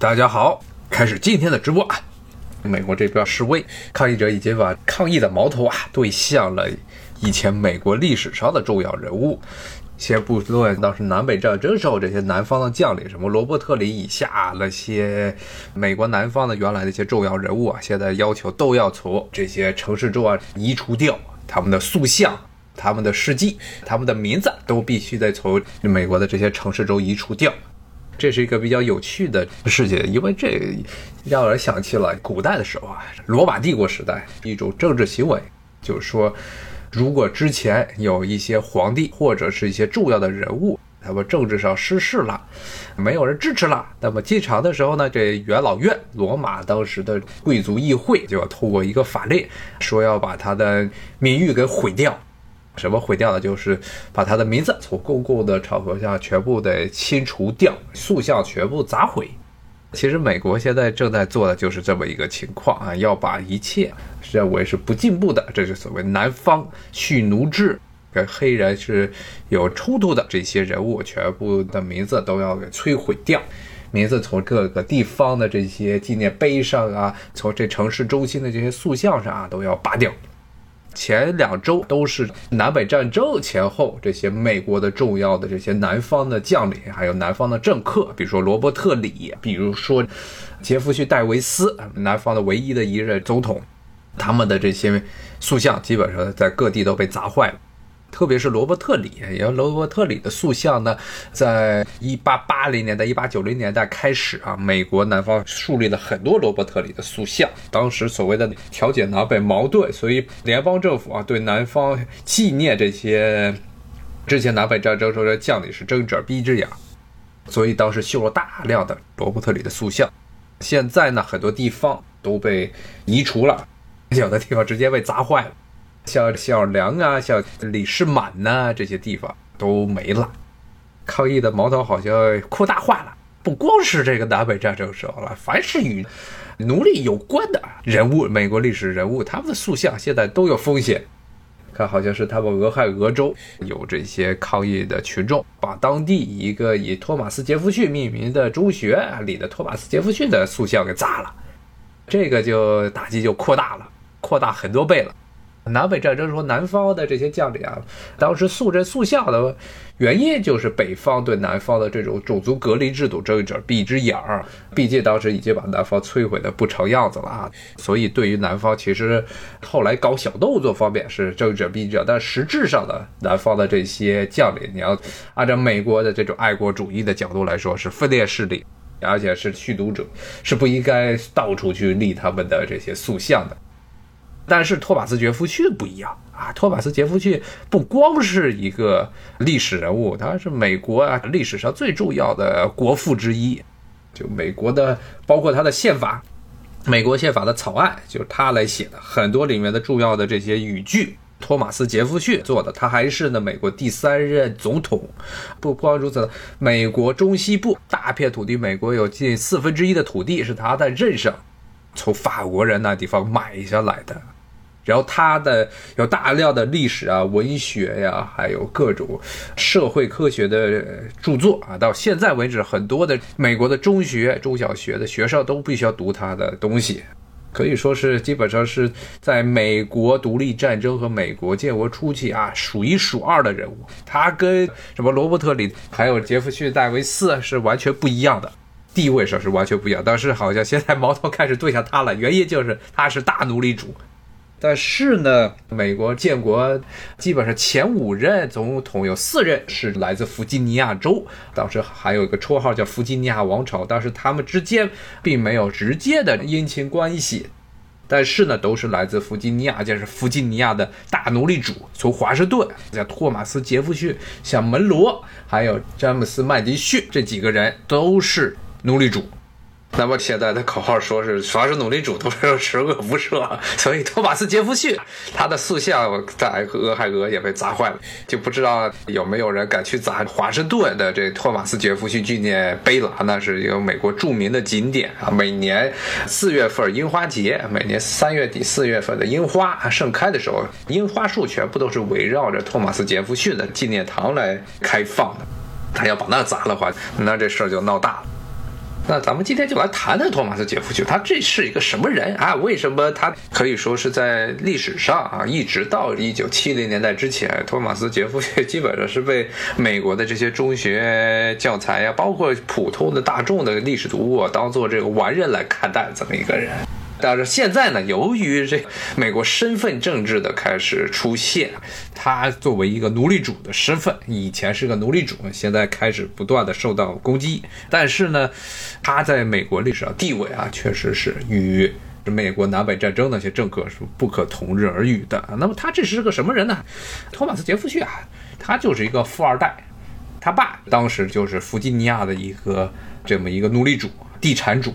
大家好，开始今天的直播啊！美国这边示威抗议者已经把抗议的矛头啊对向了以前美国历史上的重要人物。先不论当时南北战争时候这些南方的将领，什么罗伯特里以下那些美国南方的原来的一些重要人物啊，现在要求都要从这些城市中啊移除掉他们的塑像、他们的事迹、他们的名字，都必须得从美国的这些城市中移除掉。这是一个比较有趣的事情，因为这让人想起了古代的时候啊，罗马帝国时代一种政治行为，就是说，如果之前有一些皇帝或者是一些重要的人物，他们政治上失势了，没有人支持了，那么进场的时候呢，这元老院，罗马当时的贵族议会就要通过一个法令，说要把他的名誉给毁掉。什么毁掉的？就是把他的名字从公共的场合下全部的清除掉，塑像全部砸毁。其实美国现在正在做的就是这么一个情况啊，要把一切认为是不进步的，这是所谓南方蓄奴制跟黑人是有冲突的这些人物，全部的名字都要给摧毁掉，名字从各个地方的这些纪念碑上啊，从这城市中心的这些塑像上啊，都要拔掉。前两周都是南北战争前后，这些美国的重要的这些南方的将领，还有南方的政客，比如说罗伯特里，比如说杰弗逊戴维斯，南方的唯一的一任总统，他们的这些塑像基本上在各地都被砸坏了。特别是罗伯特里，因为罗伯特里的塑像呢，在一八八零年代、一八九零年代开始啊，美国南方树立了很多罗伯特里的塑像。当时所谓的调解南北矛盾，所以联邦政府啊，对南方纪念这些之前南北战争时候的将领是睁一只眼闭一只眼，所以当时修了大量的罗伯特里的塑像。现在呢，很多地方都被移除了，有的地方直接被砸坏了。像小梁啊，像李世满呐，这些地方都没了。抗议的矛头好像扩大化了，不光是这个南北战争时候了，凡是与奴隶有关的人物，美国历史人物，他们的塑像现在都有风险。看，好像是他们俄亥俄州有这些抗议的群众，把当地一个以托马斯·杰弗逊命名的中学里的托马斯·杰弗逊的塑像给砸了，这个就打击就扩大了，扩大很多倍了。南北战争时候，南方的这些将领啊，当时塑这塑像的原因就是北方对南方的这种种族隔离制度睁一只闭一只眼儿。毕竟当时已经把南方摧毁的不成样子了啊，所以对于南方，其实后来搞小动作方面是睁一只闭一只眼，但实质上的南方的这些将领，你要按照美国的这种爱国主义的角度来说，是分裂势力，而且是驱毒者，是不应该到处去立他们的这些塑像的。但是托马斯·杰弗逊不一样啊！托马斯·杰弗逊不光是一个历史人物，他是美国啊历史上最重要的国父之一。就美国的，包括他的宪法，美国宪法的草案就是他来写的，很多里面的重要的这些语句，托马斯·杰弗逊做的。他还是呢美国第三任总统。不光如此，美国中西部大片土地，美国有近四分之一的土地是他在任上从法国人那地方买下来的。然后他的有大量的历史啊、文学呀，还有各种社会科学的著作啊，到现在为止，很多的美国的中学、中小学的学生都必须要读他的东西，可以说是基本上是在美国独立战争和美国建国初期啊数一数二的人物。他跟什么罗伯特里还有杰弗逊戴维斯是完全不一样的，地位上是完全不一样。但是好像现在矛头开始对向他了，原因就是他是大奴隶主。但是呢，美国建国基本上前五任总统有四任是来自弗吉尼亚州，当时还有一个绰号叫弗吉尼亚王朝，但是他们之间并没有直接的姻亲关系。但是呢，都是来自弗吉尼亚，就是弗吉尼亚的大奴隶主，从华盛顿，像托马斯·杰弗逊、像门罗，还有詹姆斯·麦迪逊这几个人都是奴隶主。那么现在的口号说是凡是奴隶主都是十恶不赦，所以托马斯·杰弗逊他的塑像在俄亥俄也被砸坏了，就不知道有没有人敢去砸华盛顿的这托马斯·杰弗逊纪念碑了。那是一个美国著名的景点啊，每年四月份樱花节，每年三月底四月份的樱花盛开的时候，樱花树全部都是围绕着托马斯·杰弗逊的纪念堂来开放的。他要把那砸了话，那这事儿就闹大了。那咱们今天就来谈谈托马斯·杰夫逊，他这是一个什么人啊？为什么他可以说是在历史上啊，一直到一九七零年代之前，托马斯·杰夫逊基本上是被美国的这些中学教材呀，包括普通的大众的历史读物啊，当做这个完人来看待这么一个人。但是现在呢，由于这美国身份政治的开始出现，他作为一个奴隶主的身份，以前是个奴隶主，现在开始不断的受到攻击。但是呢，他在美国历史上地位啊，确实是与美国南北战争那些政客是不可同日而语的。那么他这是个什么人呢？托马斯·杰弗逊啊，他就是一个富二代，他爸当时就是弗吉尼亚的一个这么一个奴隶主、地产主。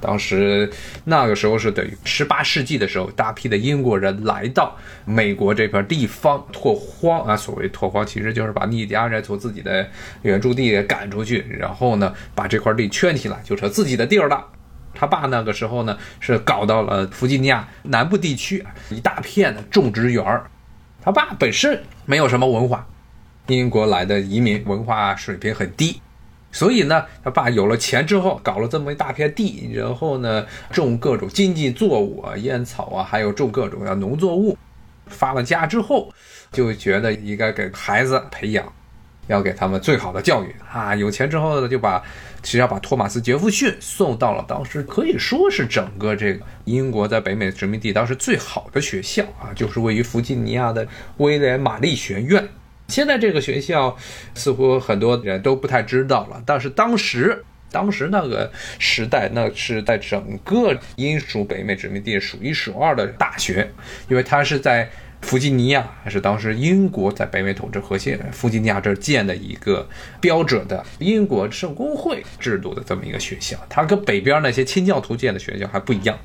当时那个时候是等于十八世纪的时候，大批的英国人来到美国这片地方拓荒啊。所谓拓荒，其实就是把印第安人从自己的原住地赶出去，然后呢把这块地圈起来，就成自己的地儿了。他爸那个时候呢是搞到了弗吉尼亚南部地区一大片的种植园儿。他爸本身没有什么文化，英国来的移民文化水平很低。所以呢，他爸有了钱之后，搞了这么一大片地，然后呢，种各种经济作物啊，烟草啊，还有种各种的农作物。发了家之后，就觉得应该给孩子培养，要给他们最好的教育啊。有钱之后呢，就把其实要把托马斯·杰弗逊送到了当时可以说是整个这个英国在北美殖民地当时最好的学校啊，就是位于弗吉尼亚的威廉玛丽学院。现在这个学校似乎很多人都不太知道了，但是当时，当时那个时代，那是在整个英属北美殖民地数一数二的大学，因为它是在弗吉尼亚，还是当时英国在北美统治核心弗吉尼亚这儿建的一个标准的英国圣公会制度的这么一个学校，它跟北边那些清教徒建的学校还不一样。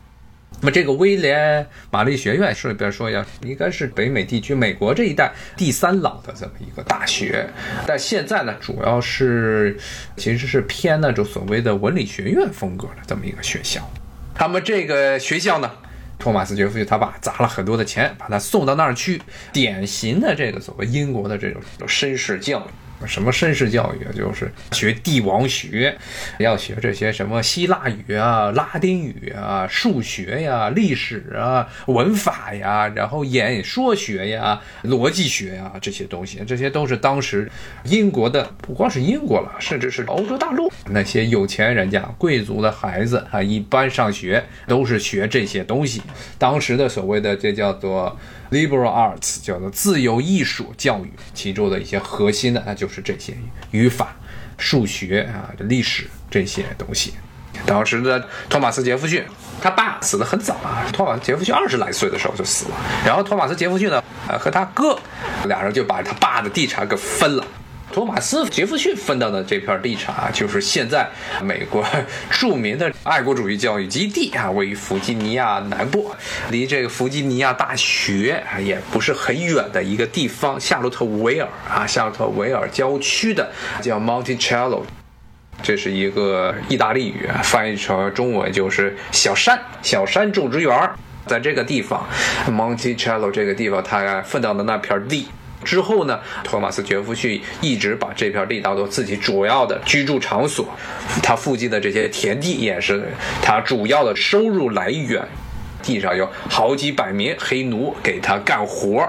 那么这个威廉玛丽学院，顺便说一下，应该是北美地区美国这一带第三老的这么一个大学，但现在呢，主要是其实是偏那种所谓的文理学院风格的这么一个学校。那么这个学校呢，托马斯杰夫逊他爸砸了很多的钱，把他送到那儿去，典型的这个所谓英国的这种绅士教育。什么绅士教育啊？就是学帝王学，要学这些什么希腊语啊、拉丁语啊、数学呀、历史啊、文法呀，然后演说学呀、逻辑学呀这些东西，这些都是当时英国的，不光是英国了，甚至是欧洲大陆那些有钱人家、贵族的孩子啊，一般上学都是学这些东西。当时的所谓的这叫做。Liberal arts 叫做自由艺术教育，其中的一些核心的，那就是这些语法、数学啊、历史这些东西。当时的托马斯·杰弗逊，他爸死的很早啊，托马斯·杰弗逊二十来岁的时候就死了。然后托马斯·杰弗逊呢，呃，和他哥俩人就把他爸的地产给分了。托马斯·杰弗逊分到的这片地产啊，就是现在美国 著名的爱国主义教育基地啊，位于弗吉尼亚南部，离这个弗吉尼亚大学啊也不是很远的一个地方——夏洛特维尔啊，夏洛特维尔郊区的叫 Monticello，这是一个意大利语，翻译成中文就是小山，小山种植园，在这个地方，Monticello 这个地方，他分到的那片地。之后呢，托马斯·杰弗逊一直把这片地当做自己主要的居住场所，他附近的这些田地也是他主要的收入来源。地上有好几百名黑奴给他干活。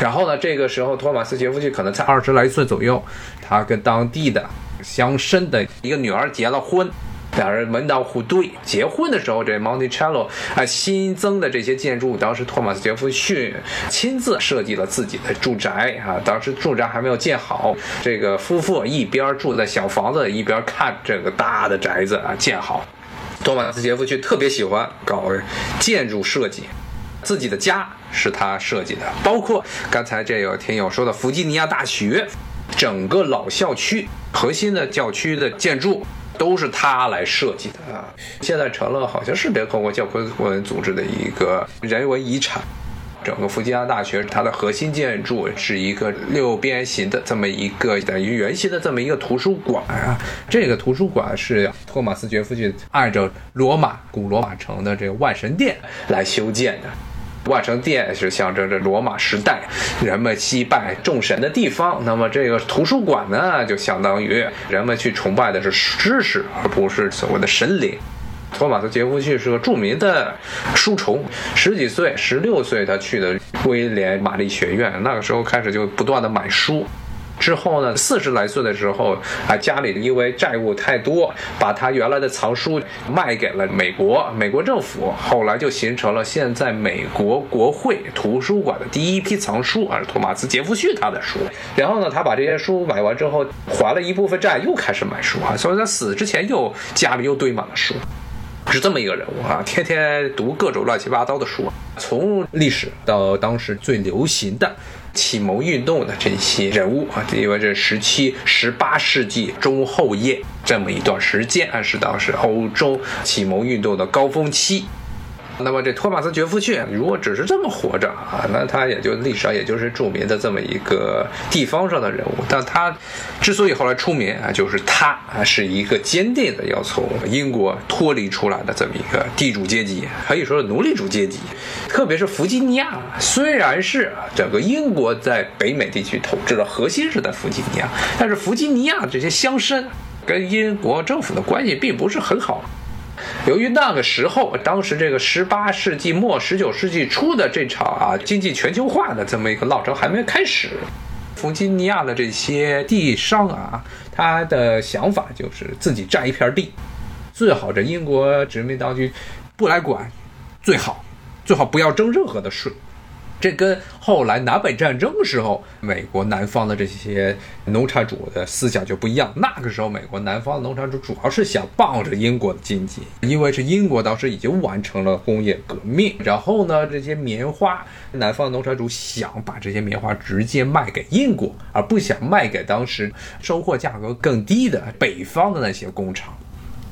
然后呢，这个时候托马斯·杰弗逊可能才二十来岁左右，他跟当地的乡绅的一个女儿结了婚。两人门当户对，结婚的时候，这 Monticello 啊新增的这些建筑，当时托马斯杰弗逊亲自设计了自己的住宅啊。当时住宅还没有建好，这个夫妇一边住在小房子，一边看这个大的宅子啊建好。托马斯杰弗逊特别喜欢搞建筑设计，自己的家是他设计的，包括刚才这有听友说的弗吉尼亚大学，整个老校区核心的教区的建筑。都是他来设计的啊！现在成了好像是联合国教科文组织的一个人文遗产。整个弗吉尼亚大学，它的核心建筑是一个六边形的这么一个等于圆形的这么一个图书馆啊。这个图书馆是托马斯·杰夫逊按照罗马古罗马城的这个万神殿来修建的。万圣殿是象征着罗马时代人们祭拜众神的地方，那么这个图书馆呢，就相当于人们去崇拜的是知识，而不是所谓的神灵。托马斯·杰弗逊是个著名的书虫，十几岁、十六岁他去的威廉玛丽学院，那个时候开始就不断的买书。之后呢，四十来岁的时候，啊，家里因为债务太多，把他原来的藏书卖给了美国，美国政府，后来就形成了现在美国国会图书馆的第一批藏书，啊，托马斯·杰弗逊他的书。然后呢，他把这些书买完之后，还了一部分债，又开始买书啊，所以他死之前又家里又堆满了书，是这么一个人物啊，天天读各种乱七八糟的书，从历史到当时最流行的。启蒙运动的这些人物啊，因为这十七、十八世纪中后叶这么一段时间，是当时欧洲启蒙运动的高峰期。那么这托马斯·杰弗逊如果只是这么活着啊，那他也就历史上也就是著名的这么一个地方上的人物。但他之所以后来出名啊，就是他啊是一个坚定的要从英国脱离出来的这么一个地主阶级，可以说是奴隶主阶级。特别是弗吉尼亚，虽然是整个英国在北美地区统治的核心是在弗吉尼亚，但是弗吉尼亚这些乡绅跟英国政府的关系并不是很好。由于那个时候，当时这个十八世纪末、十九世纪初的这场啊经济全球化的这么一个浪潮还没开始，弗吉尼亚的这些地商啊，他的想法就是自己占一片地，最好这英国殖民当局不来管，最好，最好不要征任何的税。这跟后来南北战争时候，美国南方的这些农产主的思想就不一样。那个时候，美国南方的农产主主要是想傍着英国的经济，因为是英国当时已经完成了工业革命。然后呢，这些棉花，南方的农产主想把这些棉花直接卖给英国，而不想卖给当时收获价格更低的北方的那些工厂。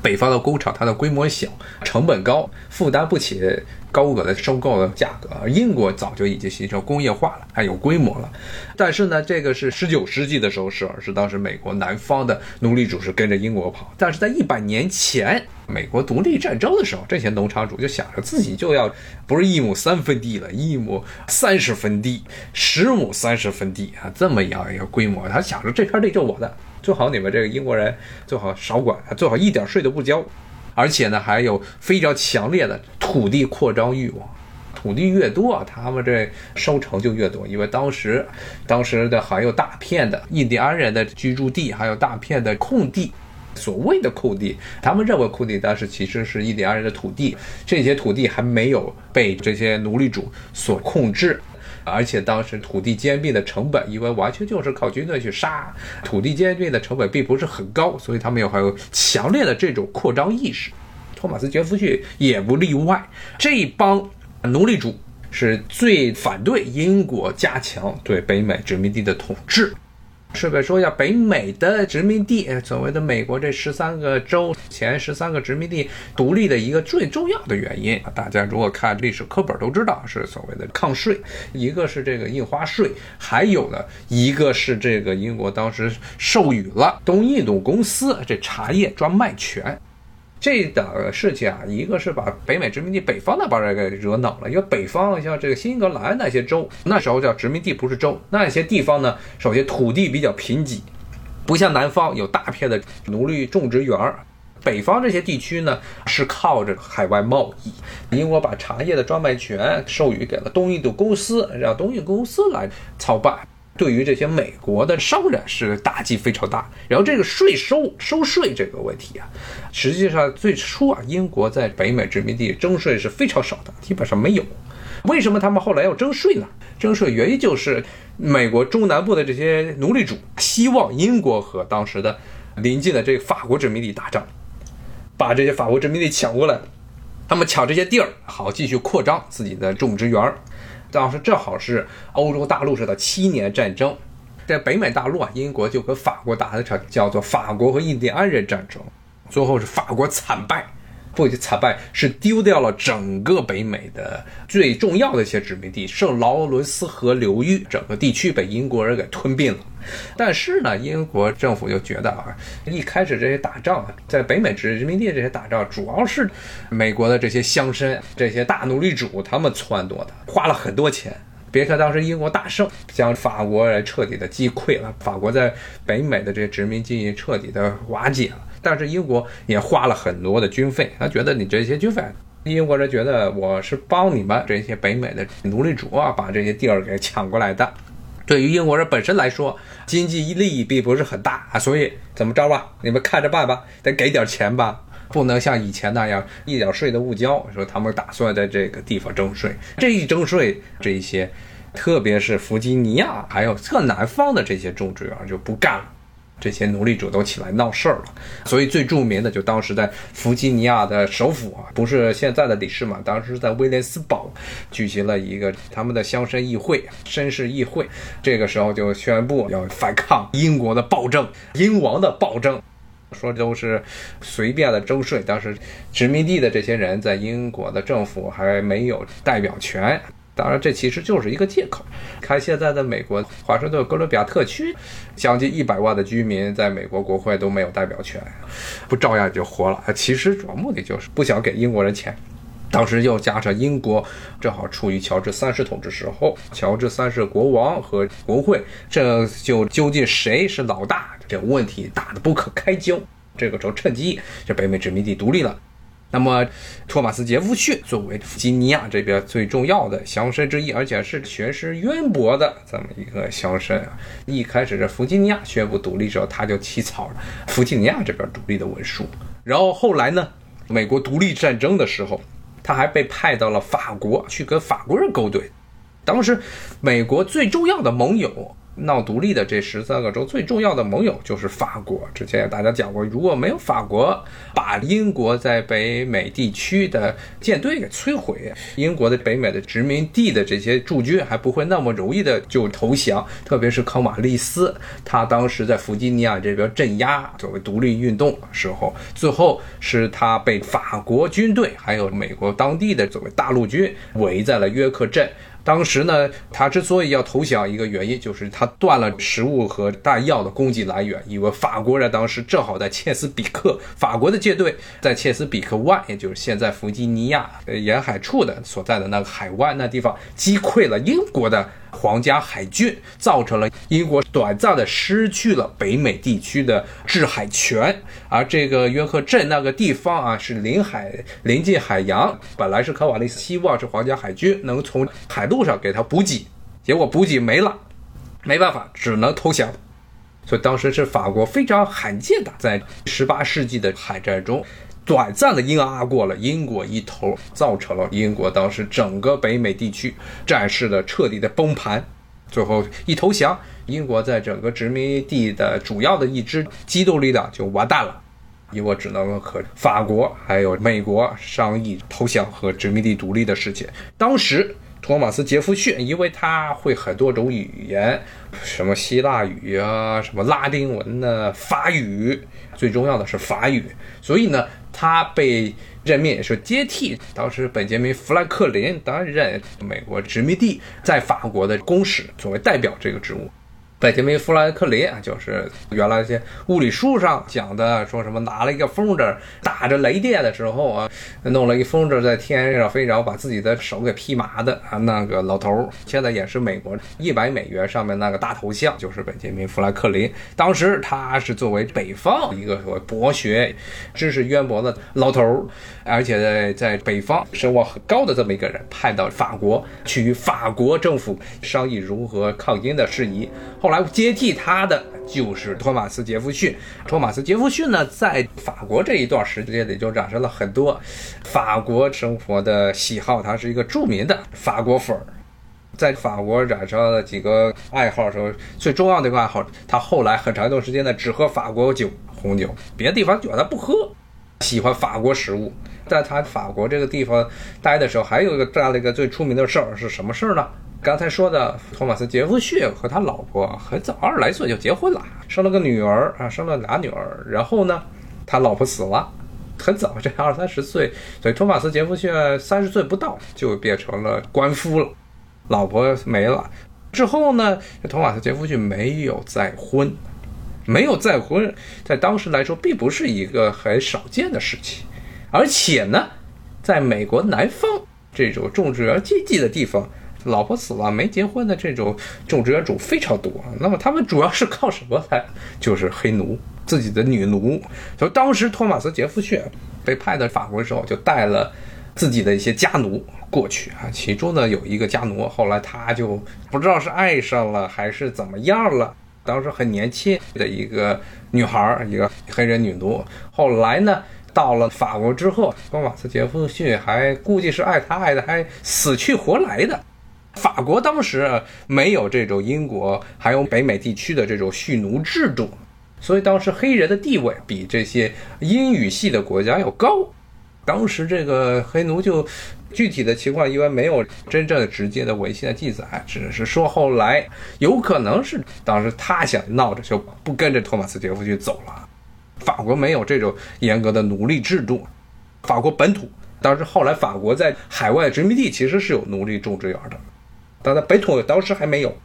北方的工厂，它的规模小，成本高，负担不起高额的收购的价格。英国早就已经形成工业化了，还有规模了。但是呢，这个是十九世纪的时候是，是当时美国南方的奴隶主是跟着英国跑。但是在一百年前，美国独立战争的时候，这些农场主就想着自己就要不是一亩三分地了，一亩三十分地，十亩三十分地啊，这么样一个规模。他想着这片地就我的。最好你们这个英国人最好少管，最好一点税都不交，而且呢还有非常强烈的土地扩张欲望，土地越多，他们这收成就越多。因为当时，当时的还有大片的印第安人的居住地，还有大片的空地，所谓的空地，他们认为空地，但是其实是印第安人的土地，这些土地还没有被这些奴隶主所控制。而且当时土地兼并的成本，因为完全就是靠军队去杀，土地兼并的成本并不是很高，所以他们有很有强烈的这种扩张意识。托马斯·杰弗逊也不例外，这一帮奴隶主是最反对英国加强对北美殖民地的统治。顺便说一下，北美的殖民地，所谓的美国这十三个州前十三个殖民地独立的一个最重要的原因，大家如果看历史课本都知道，是所谓的抗税，一个是这个印花税，还有呢一个是这个英国当时授予了东印度公司这茶叶专卖权。这的事情啊，一个是把北美殖民地北方那帮人给惹恼了，因为北方像这个新英格兰那些州，那时候叫殖民地，不是州。那些地方呢，首先土地比较贫瘠，不像南方有大片的奴隶种植园儿。北方这些地区呢，是靠着海外贸易。英国把茶叶的专卖权授予给了东印度公司，让东印度公司来操办。对于这些美国的商人是打击非常大，然后这个税收收税这个问题啊，实际上最初啊，英国在北美殖民地征税是非常少的，基本上没有。为什么他们后来要征税呢？征税原因就是美国中南部的这些奴隶主希望英国和当时的邻近的这个法国殖民地打仗，把这些法国殖民地抢过来，他们抢这些地儿，好继续扩张自己的种植园儿。当时正好是欧洲大陆上的七年战争，在北美大陆啊，英国就和法国打了一场叫做法国和印第安人战争，最后是法国惨败，不惨败，是丢掉了整个北美的最重要的一些殖民地，圣劳伦斯河流域整个地区被英国人给吞并了。但是呢，英国政府就觉得啊，一开始这些打仗在北美殖民地这些打仗，主要是美国的这些乡绅、这些大奴隶主他们撺掇的，花了很多钱。别看当时英国大胜，将法国人彻底的击溃了，法国在北美的这些殖民地彻底的瓦解了。但是英国也花了很多的军费，他觉得你这些军费，英国人觉得我是帮你们这些北美的奴隶主啊，把这些地儿给抢过来的。对于英国人本身来说，经济利益并不是很大啊，所以怎么着吧，你们看着办吧，得给点钱吧，不能像以前那样一点税都不交。说他们打算在这个地方征税，这一征税，这些，特别是弗吉尼亚还有特南方的这些种植园就不干了。这些奴隶主都起来闹事儿了，所以最著名的就当时在弗吉尼亚的首府啊，不是现在的里士满，当时在威廉斯堡举行了一个他们的乡绅议会、绅士议会，这个时候就宣布要反抗英国的暴政、英王的暴政，说都是随便的征税，当时殖民地的这些人在英国的政府还没有代表权。当然，这其实就是一个借口。看现在的美国华盛顿哥伦比亚特区，将近一百万的居民在美国国会都没有代表权，不照样就活了？其实主要目的就是不想给英国人钱。当时又加上英国正好处于乔治三世统治时候，乔治三世国王和国会，这就究竟谁是老大？这问题大的不可开交。这个时候趁机，这北美殖民地独立了。那么，托马斯·杰弗逊作为弗吉尼亚这边最重要的乡绅之一，而且是学识渊博的这么一个乡绅啊，一开始这弗吉尼亚宣布独立之后，他就起草了弗吉尼亚这边独立的文书。然后后来呢，美国独立战争的时候，他还被派到了法国去跟法国人勾兑。当时，美国最重要的盟友。闹独立的这十三个州最重要的盟友就是法国。之前大家讲过，如果没有法国把英国在北美地区的舰队给摧毁，英国的北美的殖民地的这些驻军还不会那么容易的就投降。特别是康瓦利斯，他当时在弗吉尼亚这边镇压作为独立运动时候，最后是他被法国军队还有美国当地的作为大陆军围在了约克镇。当时呢，他之所以要投降，一个原因就是他断了食物和弹药的供给来源，因为法国人当时正好在切斯比克，法国的舰队在切斯比克湾，也就是现在弗吉尼亚沿海处的所在的那个海湾那地方，击溃了英国的。皇家海军造成了英国短暂的失去了北美地区的制海权，而这个约克镇那个地方啊是临海临近海洋，本来是科瓦利斯希望是皇家海军能从海路上给他补给，结果补给没了，没办法只能投降，所以当时是法国非常罕见的在十八世纪的海战中。短暂的压过了英国一头，造成了英国当时整个北美地区战事的彻底的崩盘。最后一投降，英国在整个殖民地的主要的一支机动力量就完蛋了。英国只能和法国还有美国商议投降和殖民地独立的事情。当时托马斯·杰弗逊，因为他会很多种语言，什么希腊语啊，什么拉丁文呢，法语，最重要的是法语，所以呢。他被任命也是接替当时本杰明·富兰克林担任美国殖民地在法国的公使，作为代表这个职务。本杰明·富兰克林啊，就是原来一些物理书上讲的，说什么拿了一个风筝打着雷电的时候啊，弄了一风筝在天上飞，然后把自己的手给劈麻的啊，那个老头儿现在也是美国一百美元上面那个大头像，就是本杰明·富兰克林。当时他是作为北方一个所谓博学、知识渊博的老头儿，而且在在北方声望很高的这么一个人，派到法国去与法国政府商议如何抗英的事宜。后来来接替他的就是托马斯·杰弗逊。托马斯·杰弗逊呢，在法国这一段时间里就染上了很多法国生活的喜好，他是一个著名的法国粉儿。在法国染上了几个爱好时候，最重要的一个爱好，他后来很长一段时间呢只喝法国酒、红酒，别的地方酒他不喝。喜欢法国食物，在他法国这个地方待的时候，还有一个干了一个最出名的事儿是什么事儿呢？刚才说的托马斯·杰弗逊和他老婆很早二十来岁就结婚了，生了个女儿啊，生了俩女儿。然后呢，他老婆死了，很早，这 二三十岁，所以托马斯·杰弗逊三十岁不到就变成了官夫了，老婆没了。之后呢，托马斯·杰弗逊没有再婚，没有再婚，在当时来说并不是一个很少见的事情，而且呢，在美国南方这种种植园经济的地方，老婆死了没结婚的这种种植园主非常多。那么他们主要是靠什么来？就是黑奴。自己的女奴，就当时托马斯·杰弗逊被派到法国的时候，就带了自己的一些家奴过去啊。其中呢有一个家奴，后来他就不知道是爱上了还是怎么样了。当时很年轻的一个女孩，一个黑人女奴。后来呢到了法国之后，托马斯·杰夫逊还估计是爱她爱的还死去活来的。法国当时没有这种英国还有北美地区的这种蓄奴制度。所以当时黑人的地位比这些英语系的国家要高。当时这个黑奴就具体的情况因为没有真正的直接的文献的记载，只是说后来有可能是当时他想闹着就不跟着托马斯·杰夫逊走了。法国没有这种严格的奴隶制度，法国本土当时后来法国在海外殖民地其实是有奴隶种植园的，但在本土当时还没有。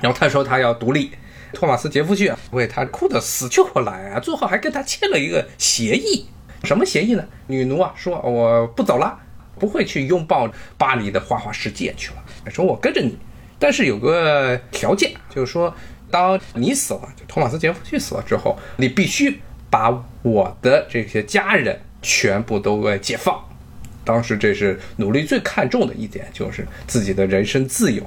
然后他说他要独立。托马斯·杰弗逊为他哭得死去活来啊！最后还跟他签了一个协议，什么协议呢？女奴啊说我不走了，不会去拥抱巴黎的花花世界去了，说我跟着你，但是有个条件，就是说当你死了，就托马斯·杰弗逊死了之后，你必须把我的这些家人全部都给解放。当时这是奴隶最看重的一点，就是自己的人身自由。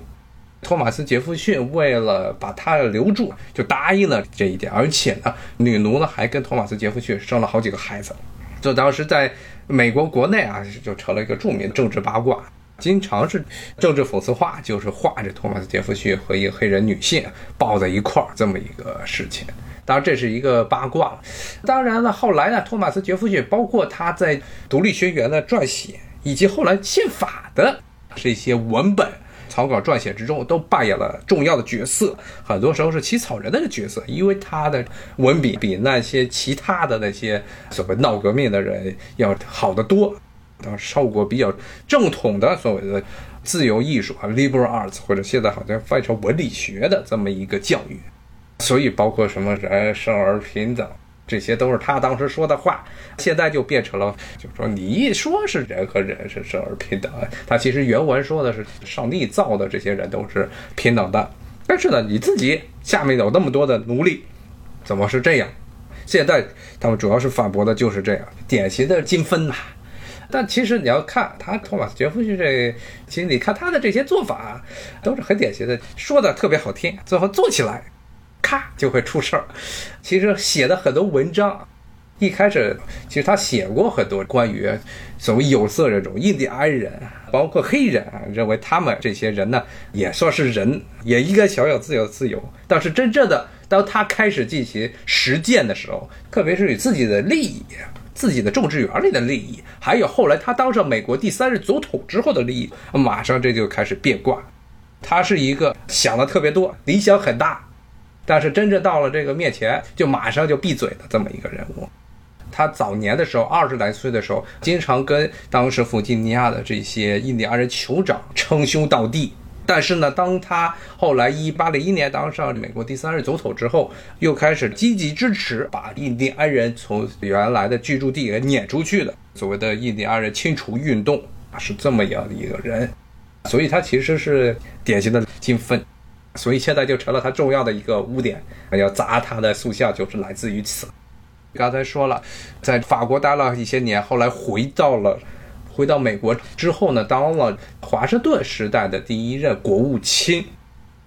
托马斯·杰弗逊为了把他留住，就答应了这一点。而且呢，女奴呢还跟托马斯·杰弗逊生了好几个孩子。就当时在美国国内啊，就成了一个著名政治八卦，经常是政治讽刺画，就是画着托马斯·杰弗逊和一个黑人女性抱在一块儿这么一个事情。当然，这是一个八卦。当然了，后来呢，托马斯·杰弗逊包括他在《独立宣言》的撰写，以及后来宪法的这些文本。草稿撰写之中都扮演了重要的角色，很多时候是起草人的角色，因为他的文笔比那些其他的那些所谓闹革命的人要好得多，当受过比较正统的所谓的自由艺术啊 （liberal arts） 或者现在好像翻译成文理学的这么一个教育，所以包括什么人生而平等。这些都是他当时说的话，现在就变成了，就是说你一说是人和人是生而平等，他其实原文说的是上帝造的这些人都是平等的，但是呢，你自己下面有那么多的奴隶，怎么是这样？现在他们主要是反驳的就是这样，典型的精分呐。但其实你要看他托马斯·杰弗逊这，其实你看他的这些做法都是很典型的，说的特别好听，最后做起来。咔就会出事儿。其实写的很多文章，一开始其实他写过很多关于所谓有色人种、印第安人，包括黑人，认为他们这些人呢也算是人，也应该享有自由自由。但是真正的当他开始进行实践的时候，特别是与自己的利益、自己的种植园里的利益，还有后来他当上美国第三任总统之后的利益，马上这就开始变卦。他是一个想的特别多，理想很大。但是真正到了这个面前，就马上就闭嘴的这么一个人物。他早年的时候，二十来岁的时候，经常跟当时弗吉尼亚的这些印第安人酋长称兄道弟。但是呢，当他后来一八零一年当上美国第三任总统之后，又开始积极支持把印第安人从原来的居住地给撵出去的所谓的印第安人清除运动，是这么样的一个人。所以他其实是典型的精分。所以现在就成了他重要的一个污点，要砸他的塑像就是来自于此。刚才说了，在法国待了一些年，后来回到了回到美国之后呢，当了华盛顿时代的第一任国务卿，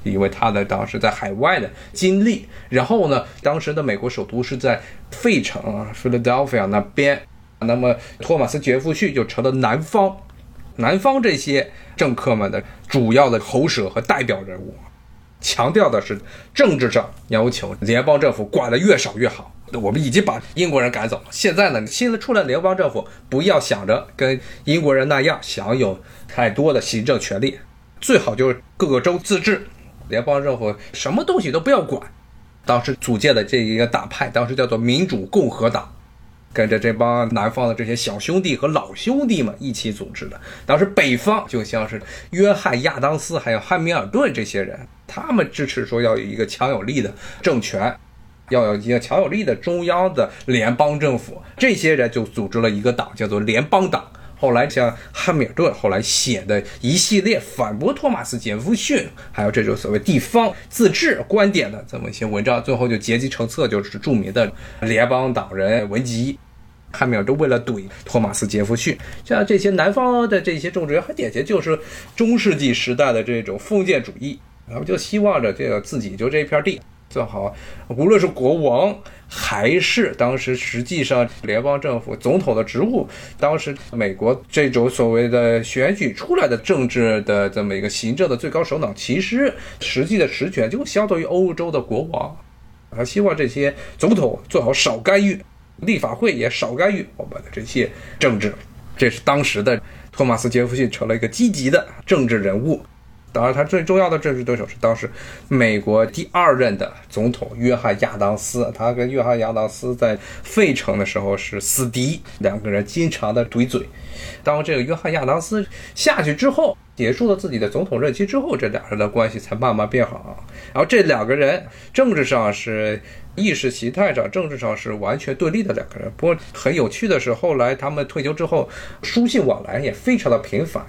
因为他的当时在海外的经历。然后呢，当时的美国首都是在费城啊，Philadelphia 那边。那么托马斯·杰弗逊就成了南方南方这些政客们的主要的喉舌和代表人物。强调的是政治上要求联邦政府管得越少越好。我们已经把英国人赶走了，现在呢，新的出来联邦政府不要想着跟英国人那样享有太多的行政权利，最好就是各个州自治，联邦政府什么东西都不要管。当时组建的这一个党派，当时叫做民主共和党，跟着这帮南方的这些小兄弟和老兄弟们一起组织的。当时北方就像是约翰亚当斯还有汉密尔顿这些人，他们支持说要有一个强有力的政权，要有一个强有力的中央的联邦政府。这些人就组织了一个党，叫做联邦党。后来像汉密尔顿后来写的一系列反驳托马斯杰弗逊，还有这种所谓地方自治观点的这么一些文章，最后就结集成册，就是著名的联邦党人文集。汉密尔顿为了怼托马斯杰弗逊，像这些南方的这些种植园，很典型就是中世纪时代的这种封建主义，然后就希望着这个自己就这一片地。最好，无论是国王还是当时实际上联邦政府总统的职务，当时美国这种所谓的选举出来的政治的这么一个行政的最高首脑，其实实际的实权就相当于欧洲的国王。他希望这些总统最好少干预，立法会也少干预我们的这些政治。这是当时的托马斯杰弗逊成了一个积极的政治人物。当然，他最重要的政治对手是当时美国第二任的总统约翰亚当斯。他跟约翰亚当斯在费城的时候是死敌，两个人经常的怼嘴。当这个约翰亚当斯下去之后，结束了自己的总统任期之后，这两人的关系才慢慢变好。然后这两个人政治上是意识形态上、政治上是完全对立的两个人。不过很有趣的是，后来他们退休之后，书信往来也非常的频繁。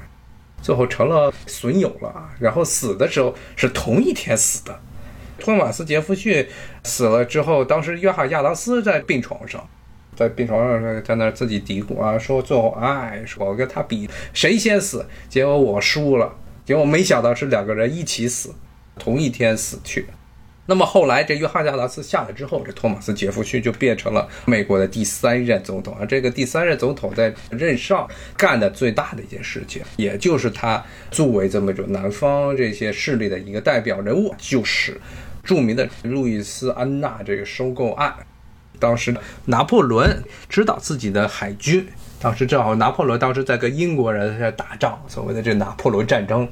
最后成了损友了，然后死的时候是同一天死的。托马斯·杰弗逊死了之后，当时约翰·亚当斯在病床上，在病床上在那自己嘀咕啊，说最后哎，说我跟他比谁先死，结果我输了，结果没想到是两个人一起死，同一天死去。那么后来，这约翰·亚当斯下来之后，这托马斯·杰弗逊就变成了美国的第三任总统。而这个第三任总统在任上干的最大的一件事情，也就是他作为这么一种南方这些势力的一个代表人物，就是著名的路易斯安那这个收购案。当时拿破仑指导自己的海军，当时正好拿破仑当时在跟英国人在打仗，所谓的这拿破仑战争。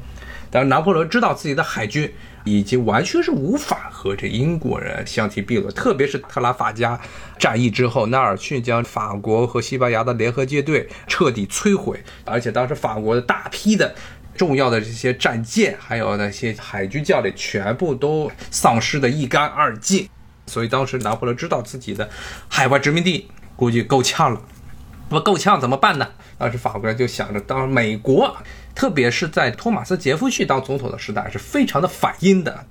但是拿破仑知道自己的海军。已经完全是无法和这英国人相提并论，特别是特拉法加战役之后，纳尔逊将法国和西班牙的联合舰队彻底摧毁，而且当时法国的大批的重要的这些战舰，还有那些海军将领，全部都丧失的一干二净。所以当时拿破仑知道自己的海外殖民地估计够呛了，那么够呛怎么办呢？当时法国人就想着，当美国。特别是在托马斯·杰弗逊当总统的时代，是非常的反英的。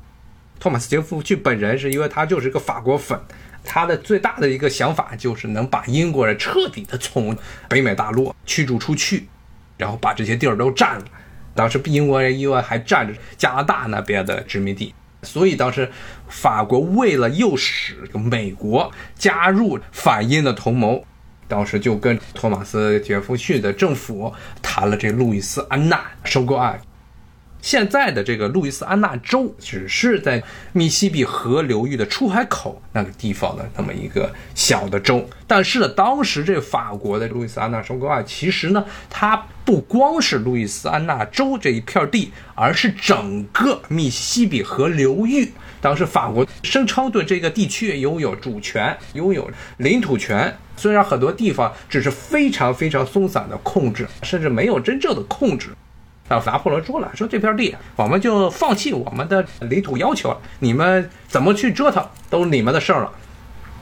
托马斯·杰弗逊本人是因为他就是个法国粉，他的最大的一个想法就是能把英国人彻底的从北美大陆驱逐出去，然后把这些地儿都占了。当时英国人因为还占着加拿大那边的殖民地，所以当时法国为了诱使美国加入反英的同盟。当时就跟托马斯·杰夫逊的政府谈了这路易斯安娜收购案。现在的这个路易斯安那州只是在密西比河流域的出海口那个地方的那么一个小的州，但是呢，当时这法国的路易斯安那收购案，其实呢，它不光是路易斯安那州这一片地，而是整个密西比河流域。当时法国声称对这个地区拥有主权，拥有领土权。虽然很多地方只是非常非常松散的控制，甚至没有真正的控制。啊，拿破仑说了，说这片地我们就放弃我们的领土要求了，你们怎么去折腾都是你们的事儿了。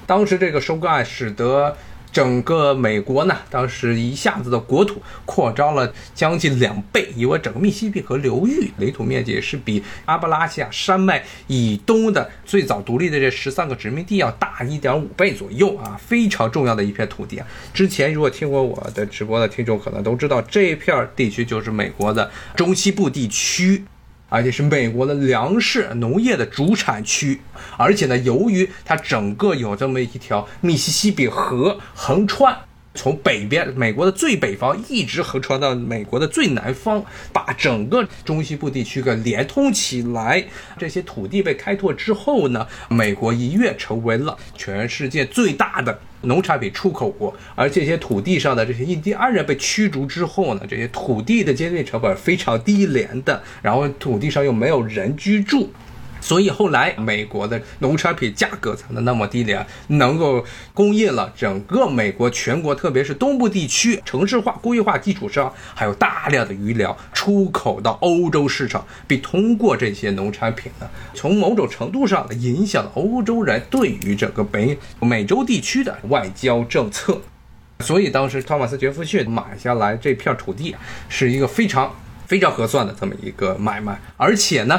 当时这个收购案使得。整个美国呢，当时一下子的国土扩张了将近两倍，因为整个密西比河流域领土面积是比阿布拉西亚山脉以东的最早独立的这十三个殖民地要大一点五倍左右啊，非常重要的一片土地啊。之前如果听过我的直播的听众可能都知道，这片地区就是美国的中西部地区。而且是美国的粮食农业的主产区，而且呢，由于它整个有这么一条密西西比河横穿。从北边美国的最北方一直横穿到美国的最南方，把整个中西部地区给连通起来。这些土地被开拓之后呢，美国一跃成为了全世界最大的农产品出口国。而这些土地上的这些印第安人被驱逐之后呢，这些土地的建立成本非常低廉的，然后土地上又没有人居住。所以后来美国的农产品价格才能那么低廉，能够供应了整个美国全国，特别是东部地区城市化、工业化基础上，还有大量的余粮出口到欧洲市场，并通过这些农产品呢，从某种程度上影响了欧洲人对于整个北美洲地区的外交政策。所以当时托马斯·杰弗逊买下来这片土地，是一个非常非常合算的这么一个买卖，而且呢。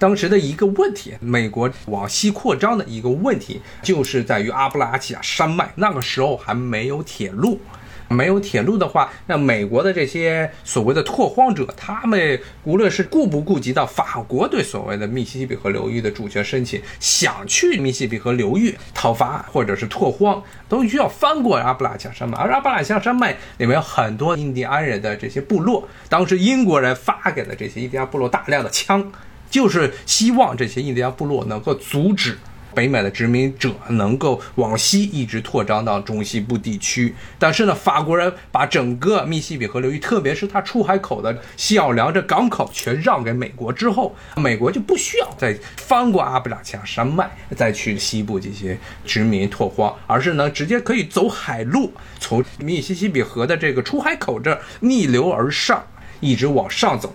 当时的一个问题，美国往西扩张的一个问题，就是在于阿布拉契亚山脉。那个时候还没有铁路，没有铁路的话，那美国的这些所谓的拓荒者，他们无论是顾不顾及到法国对所谓的密西西比河流域的主权申请，想去密西比河流域讨伐或者是拓荒，都需要翻过阿布拉契亚山脉。而阿布拉契亚山脉里面有很多印第安人的这些部落，当时英国人发给了这些印第安部落大量的枪。就是希望这些印第安部落能够阻止北美的殖民者能够往西一直扩张到中西部地区。但是呢，法国人把整个密西比河流域，特别是它出海口的西奥良这港口，全让给美国之后，美国就不需要再翻过阿布拉契亚山脉再去西部这些殖民拓荒，而是呢直接可以走海路，从密西西比河的这个出海口这逆流而上，一直往上走。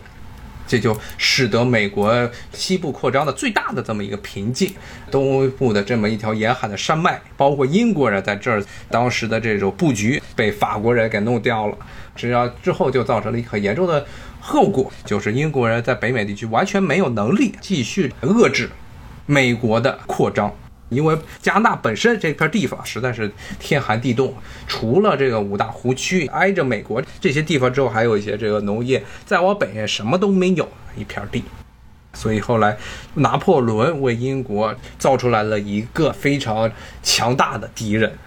这就使得美国西部扩张的最大的这么一个瓶颈，东部的这么一条沿海的山脉，包括英国人在这儿当时的这种布局被法国人给弄掉了，只要之后就造成了一很严重的后果，就是英国人在北美地区完全没有能力继续遏制美国的扩张。因为加拿大本身这片地方实在是天寒地冻，除了这个五大湖区挨着美国这些地方之后，还有一些这个农业，再往北什么都没有一片地，所以后来拿破仑为英国造出来了一个非常强大的敌人，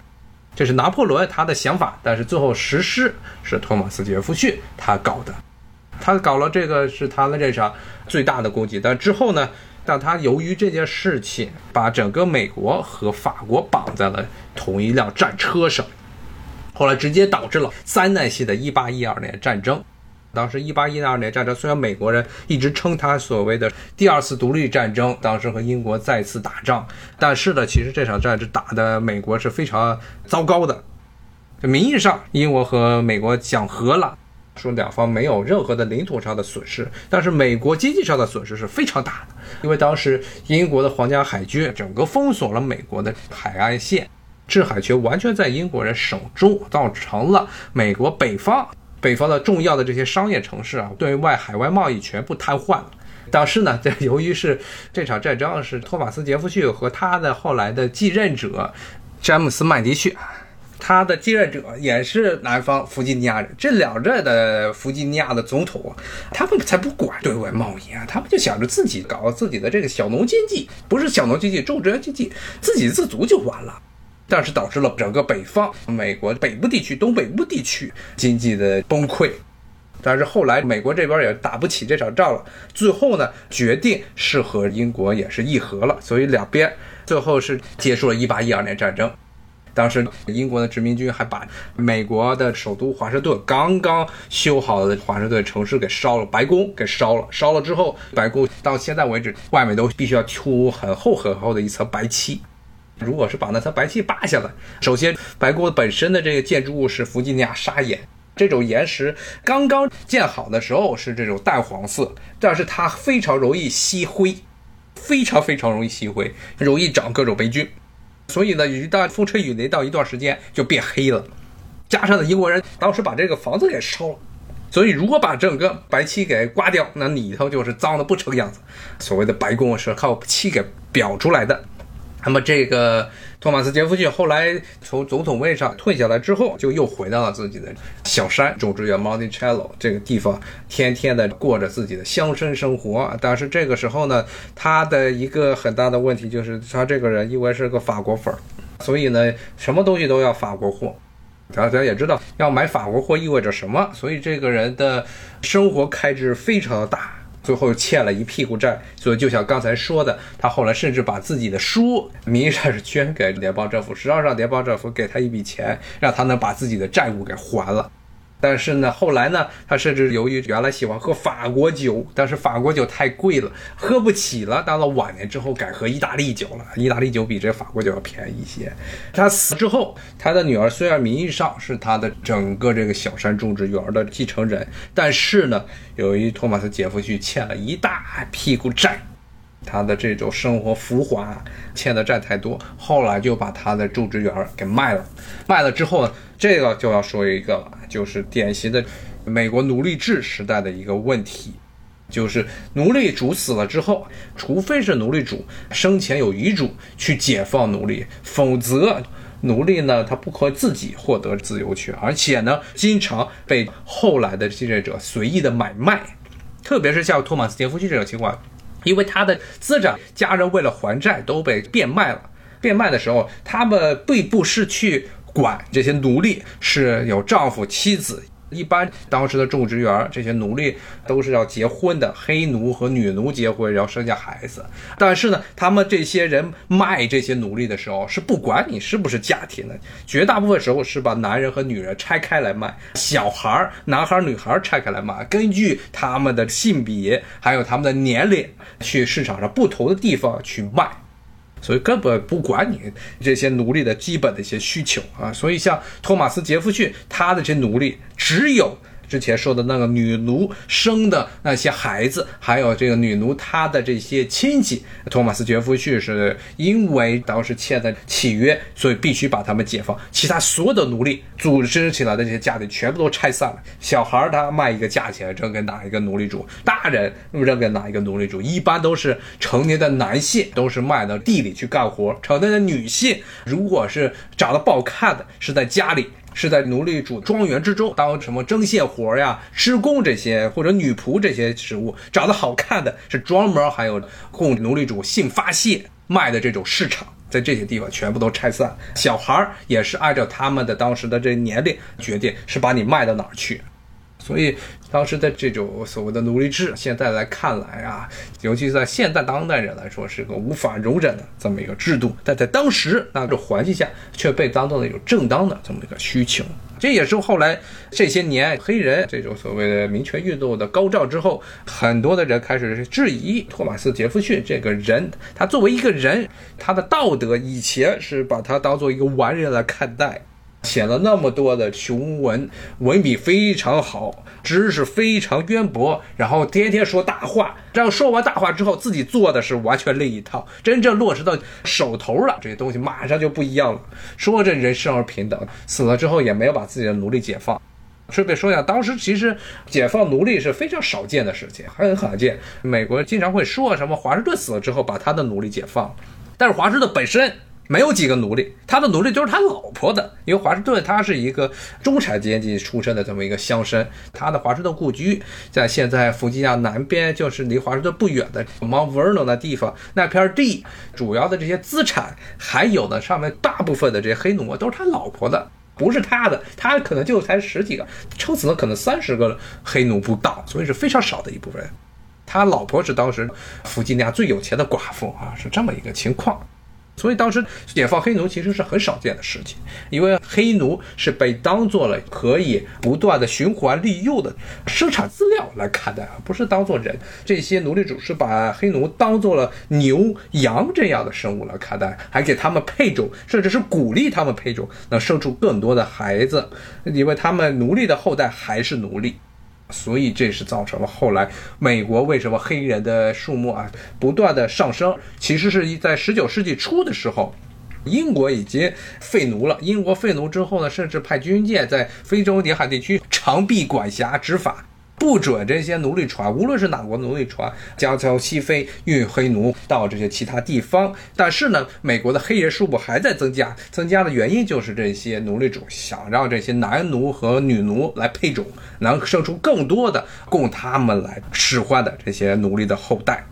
这是拿破仑他的想法，但是最后实施是托马斯杰弗逊他搞的，他搞了这个是他的这场最大的功绩，但之后呢？但他由于这件事情，把整个美国和法国绑在了同一辆战车上，后来直接导致了灾难性的1812年战争。当时1812年战争虽然美国人一直称它所谓的第二次独立战争，当时和英国再次打仗，但是呢，其实这场战争打的美国是非常糟糕的。名义上，英国和美国讲和了。说两方没有任何的领土上的损失，但是美国经济上的损失是非常大的，因为当时英国的皇家海军整个封锁了美国的海岸线，制海权完全在英国人手中，造成了美国北方北方的重要的这些商业城市啊，对外海外贸易全部瘫痪了。但是呢，这由于是这场战争是托马斯杰弗逊和他的后来的继任者詹姆斯麦迪逊。他的继任者也是南方弗吉尼亚人，这两任的弗吉尼亚的总统，他们才不管对外贸易啊，他们就想着自己搞自己的这个小农经济，不是小农经济，种植园经济，自给自足就完了。但是导致了整个北方美国北部地区、东北部地区经济的崩溃。但是后来美国这边也打不起这场仗了，最后呢，决定是和英国也是议和了，所以两边最后是结束了1812年战争。当时英国的殖民军还把美国的首都华盛顿刚刚修好的华盛顿城市给烧了，白宫给烧了。烧了之后，白宫到现在为止外面都必须要涂很厚很厚的一层白漆。如果是把那层白漆扒下来，首先白宫本身的这个建筑物是弗吉尼亚砂岩，这种岩石刚刚建好的时候是这种淡黄色，但是它非常容易吸灰，非常非常容易吸灰，容易长各种霉菌。所以呢，一旦风吹雨淋到一段时间就变黑了，加上呢，英国人当时把这个房子给烧了，所以如果把整个白漆给刮掉，那里头就是脏的不成样子。所谓的白宫是靠漆给裱出来的。那么这个托马斯杰弗逊后来从总统位上退下来之后，就又回到了自己的小山种植园 Monticello 这个地方，天天的过着自己的乡绅生活。但是这个时候呢，他的一个很大的问题就是他这个人因为是个法国粉儿，所以呢，什么东西都要法国货。大家也知道要买法国货意味着什么，所以这个人的生活开支非常的大。最后欠了一屁股债，所以就像刚才说的，他后来甚至把自己的书名义上是捐给联邦政府，实际上让联邦政府给他一笔钱，让他能把自己的债务给还了。但是呢，后来呢，他甚至由于原来喜欢喝法国酒，但是法国酒太贵了，喝不起了。到了晚年之后，改喝意大利酒了。意大利酒比这法国酒要便宜一些。他死之后，他的女儿虽然名义上是他的整个这个小山种植园的继承人，但是呢，由于托马斯杰夫逊欠了一大屁股债，他的这种生活浮华，欠的债太多，后来就把他的种植园给卖了。卖了之后呢？这个就要说一个了，就是典型的美国奴隶制时代的一个问题，就是奴隶主死了之后，除非是奴隶主生前有遗嘱去解放奴隶，否则奴隶呢他不可自己获得自由权，而且呢经常被后来的继任者随意的买卖，特别是像托马斯杰弗逊这种情况，因为他的资产家人为了还债都被变卖了，变卖的时候他们并不是去。管这些奴隶是有丈夫妻子，一般当时的种植园这些奴隶都是要结婚的，黑奴和女奴结婚，然后生下孩子。但是呢，他们这些人卖这些奴隶的时候是不管你是不是家庭的，绝大部分时候是把男人和女人拆开来卖，小孩儿、男孩儿、女孩儿拆开来卖，根据他们的性别还有他们的年龄去市场上不同的地方去卖。所以根本不管你这些奴隶的基本的一些需求啊，所以像托马斯·杰弗逊，他的这些奴隶只有。之前说的那个女奴生的那些孩子，还有这个女奴她的这些亲戚，托马斯·杰夫逊是因为当时签的契约，所以必须把他们解放。其他所有的奴隶组织起来的这些家庭全部都拆散了。小孩他卖一个价钱扔给哪一个奴隶主，大人扔给哪一个奴隶主，一般都是成年的男性都是卖到地里去干活，成年的女性如果是长得不好看的，是在家里。是在奴隶主庄园之中当什么针线活呀、施工这些，或者女仆这些职务，长得好看的是专门还有供奴隶主性发泄卖的这种市场，在这些地方全部都拆散。小孩儿也是按照他们的当时的这年龄决定，是把你卖到哪儿去。所以，当时的这种所谓的奴隶制，现在来看来啊，尤其在现代当代人来说，是个无法容忍的这么一个制度。但在当时那个环境下，却被当做了有正当的这么一个需求。这也是后来这些年黑人这种所谓的民权运动的高照之后，很多的人开始质疑托马斯·杰弗逊这个人，他作为一个人，他的道德以前是把他当做一个完人来看待。写了那么多的雄文，文笔非常好，知识非常渊博，然后天天说大话。这样说完大话之后，自己做的是完全另一套，真正落实到手头了，这些东西马上就不一样了。说这人生而平等，死了之后也没有把自己的奴隶解放。顺便说一下，当时其实解放奴隶是非常少见的事情，很罕见。美国经常会说什么华盛顿死了之后把他的奴隶解放，但是华盛顿本身。没有几个奴隶，他的奴隶就是他老婆的。因为华盛顿他是一个中产阶级出身的这么一个乡绅，他的华盛顿故居在现在弗吉尼亚南边，就是离华盛顿不远的 Mount Vernon 的地方，那片地主要的这些资产，还有呢上面大部分的这些黑奴啊都是他老婆的，不是他的，他可能就才十几个，撑死了可能三十个黑奴不到，所以是非常少的一部分。他老婆是当时弗吉尼亚最有钱的寡妇啊，是这么一个情况。所以当时解放黑奴其实是很少见的事情，因为黑奴是被当做了可以不断的循环利用的生产资料来看待，而不是当做人。这些奴隶主是把黑奴当做了牛羊这样的生物来看待，还给他们配种，甚至是鼓励他们配种，能生出更多的孩子，因为他们奴隶的后代还是奴隶。所以这是造成了后来美国为什么黑人的数目啊不断的上升？其实是在十九世纪初的时候，英国已经废奴了。英国废奴之后呢，甚至派军舰在非洲沿海地区长臂管辖执法。不准这些奴隶船，无论是哪国奴隶船，将从西非运黑奴到这些其他地方。但是呢，美国的黑人数目还在增加，增加的原因就是这些奴隶主想让这些男奴和女奴来配种，能生出更多的供他们来使唤的这些奴隶的后代。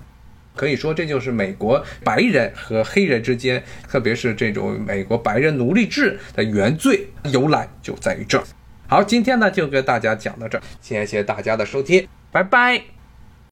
可以说，这就是美国白人和黑人之间，特别是这种美国白人奴隶制的原罪由来就在于这儿。好，今天呢就跟大家讲到这儿，谢谢大家的收听，拜拜。